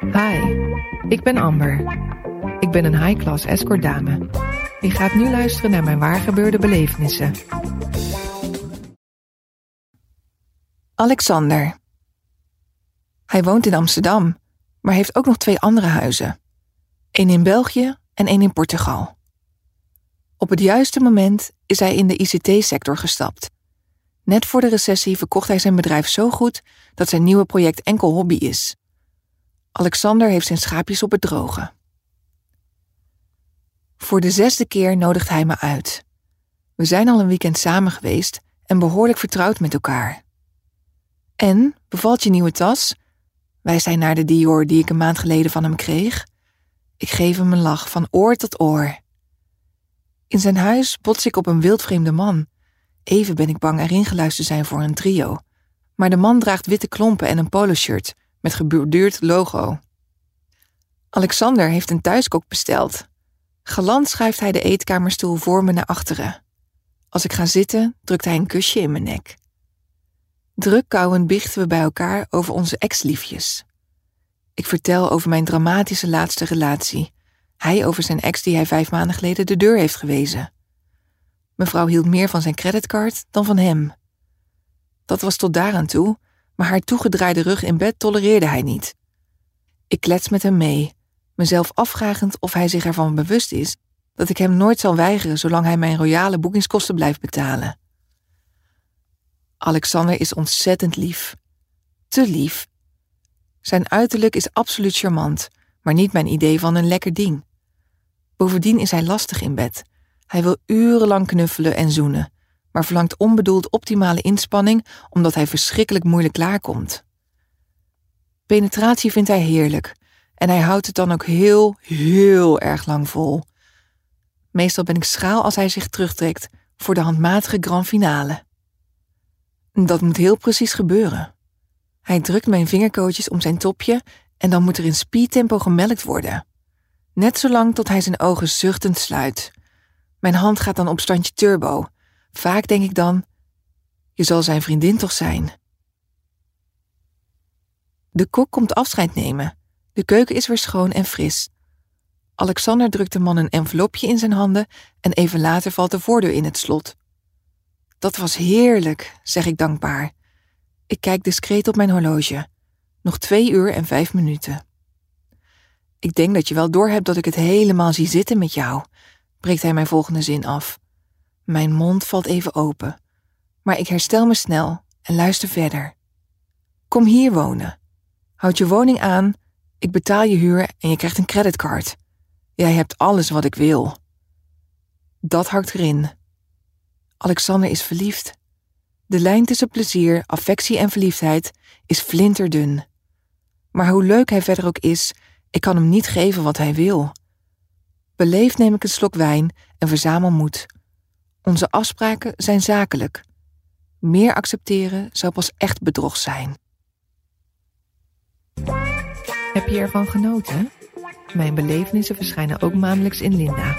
Hi, ik ben Amber. Ik ben een high-class escort dame. Je gaat nu luisteren naar mijn waargebeurde belevenissen. Alexander. Hij woont in Amsterdam, maar heeft ook nog twee andere huizen. Eén in België en één in Portugal. Op het juiste moment is hij in de ICT-sector gestapt. Net voor de recessie verkocht hij zijn bedrijf zo goed dat zijn nieuwe project enkel hobby is. Alexander heeft zijn schaapjes op het droge. Voor de zesde keer nodigt hij me uit. We zijn al een weekend samen geweest en behoorlijk vertrouwd met elkaar. En, bevalt je nieuwe tas? Wij zijn naar de Dior die ik een maand geleden van hem kreeg. Ik geef hem een lach van oor tot oor. In zijn huis bots ik op een wildvreemde man. Even ben ik bang erin geluisterd te zijn voor een trio. Maar de man draagt witte klompen en een poloshirt met geborduurd logo. Alexander heeft een thuiskok besteld. Galant schuift hij de eetkamerstoel voor me naar achteren. Als ik ga zitten, drukt hij een kusje in mijn nek. Druk kauwend biechten we bij elkaar over onze ex-liefjes. Ik vertel over mijn dramatische laatste relatie. Hij over zijn ex die hij vijf maanden geleden de deur heeft gewezen. Mevrouw hield meer van zijn creditcard dan van hem. Dat was tot daaraan toe, maar haar toegedraaide rug in bed tolereerde hij niet. Ik klets met hem mee, mezelf afvragend of hij zich ervan bewust is dat ik hem nooit zal weigeren zolang hij mijn royale boekingskosten blijft betalen. Alexander is ontzettend lief. Te lief. Zijn uiterlijk is absoluut charmant, maar niet mijn idee van een lekker ding. Bovendien is hij lastig in bed. Hij wil urenlang knuffelen en zoenen, maar verlangt onbedoeld optimale inspanning omdat hij verschrikkelijk moeilijk klaarkomt. Penetratie vindt hij heerlijk en hij houdt het dan ook heel, heel erg lang vol. Meestal ben ik schaal als hij zich terugtrekt voor de handmatige grand finale. Dat moet heel precies gebeuren. Hij drukt mijn vingerkootjes om zijn topje en dan moet er in speedtempo gemelkt worden. Net zolang tot hij zijn ogen zuchtend sluit. Mijn hand gaat dan op standje turbo. Vaak denk ik dan: je zal zijn vriendin toch zijn. De kok komt afscheid nemen. De keuken is weer schoon en fris. Alexander drukt de man een envelopje in zijn handen en even later valt de voordeur in het slot. Dat was heerlijk, zeg ik dankbaar. Ik kijk discreet op mijn horloge. Nog twee uur en vijf minuten. Ik denk dat je wel doorhebt dat ik het helemaal zie zitten met jou, breekt hij mijn volgende zin af. Mijn mond valt even open, maar ik herstel me snel en luister verder. Kom hier wonen. Houd je woning aan, ik betaal je huur en je krijgt een creditcard. Jij hebt alles wat ik wil. Dat hakt erin. Alexander is verliefd. De lijn tussen plezier, affectie en verliefdheid is flinterdun. Maar hoe leuk hij verder ook is, ik kan hem niet geven wat hij wil. Beleefd neem ik een slok wijn en verzamel moed. Onze afspraken zijn zakelijk. Meer accepteren zou pas echt bedrog zijn. Heb je ervan genoten? Mijn belevenissen verschijnen ook maandelijks in Linda.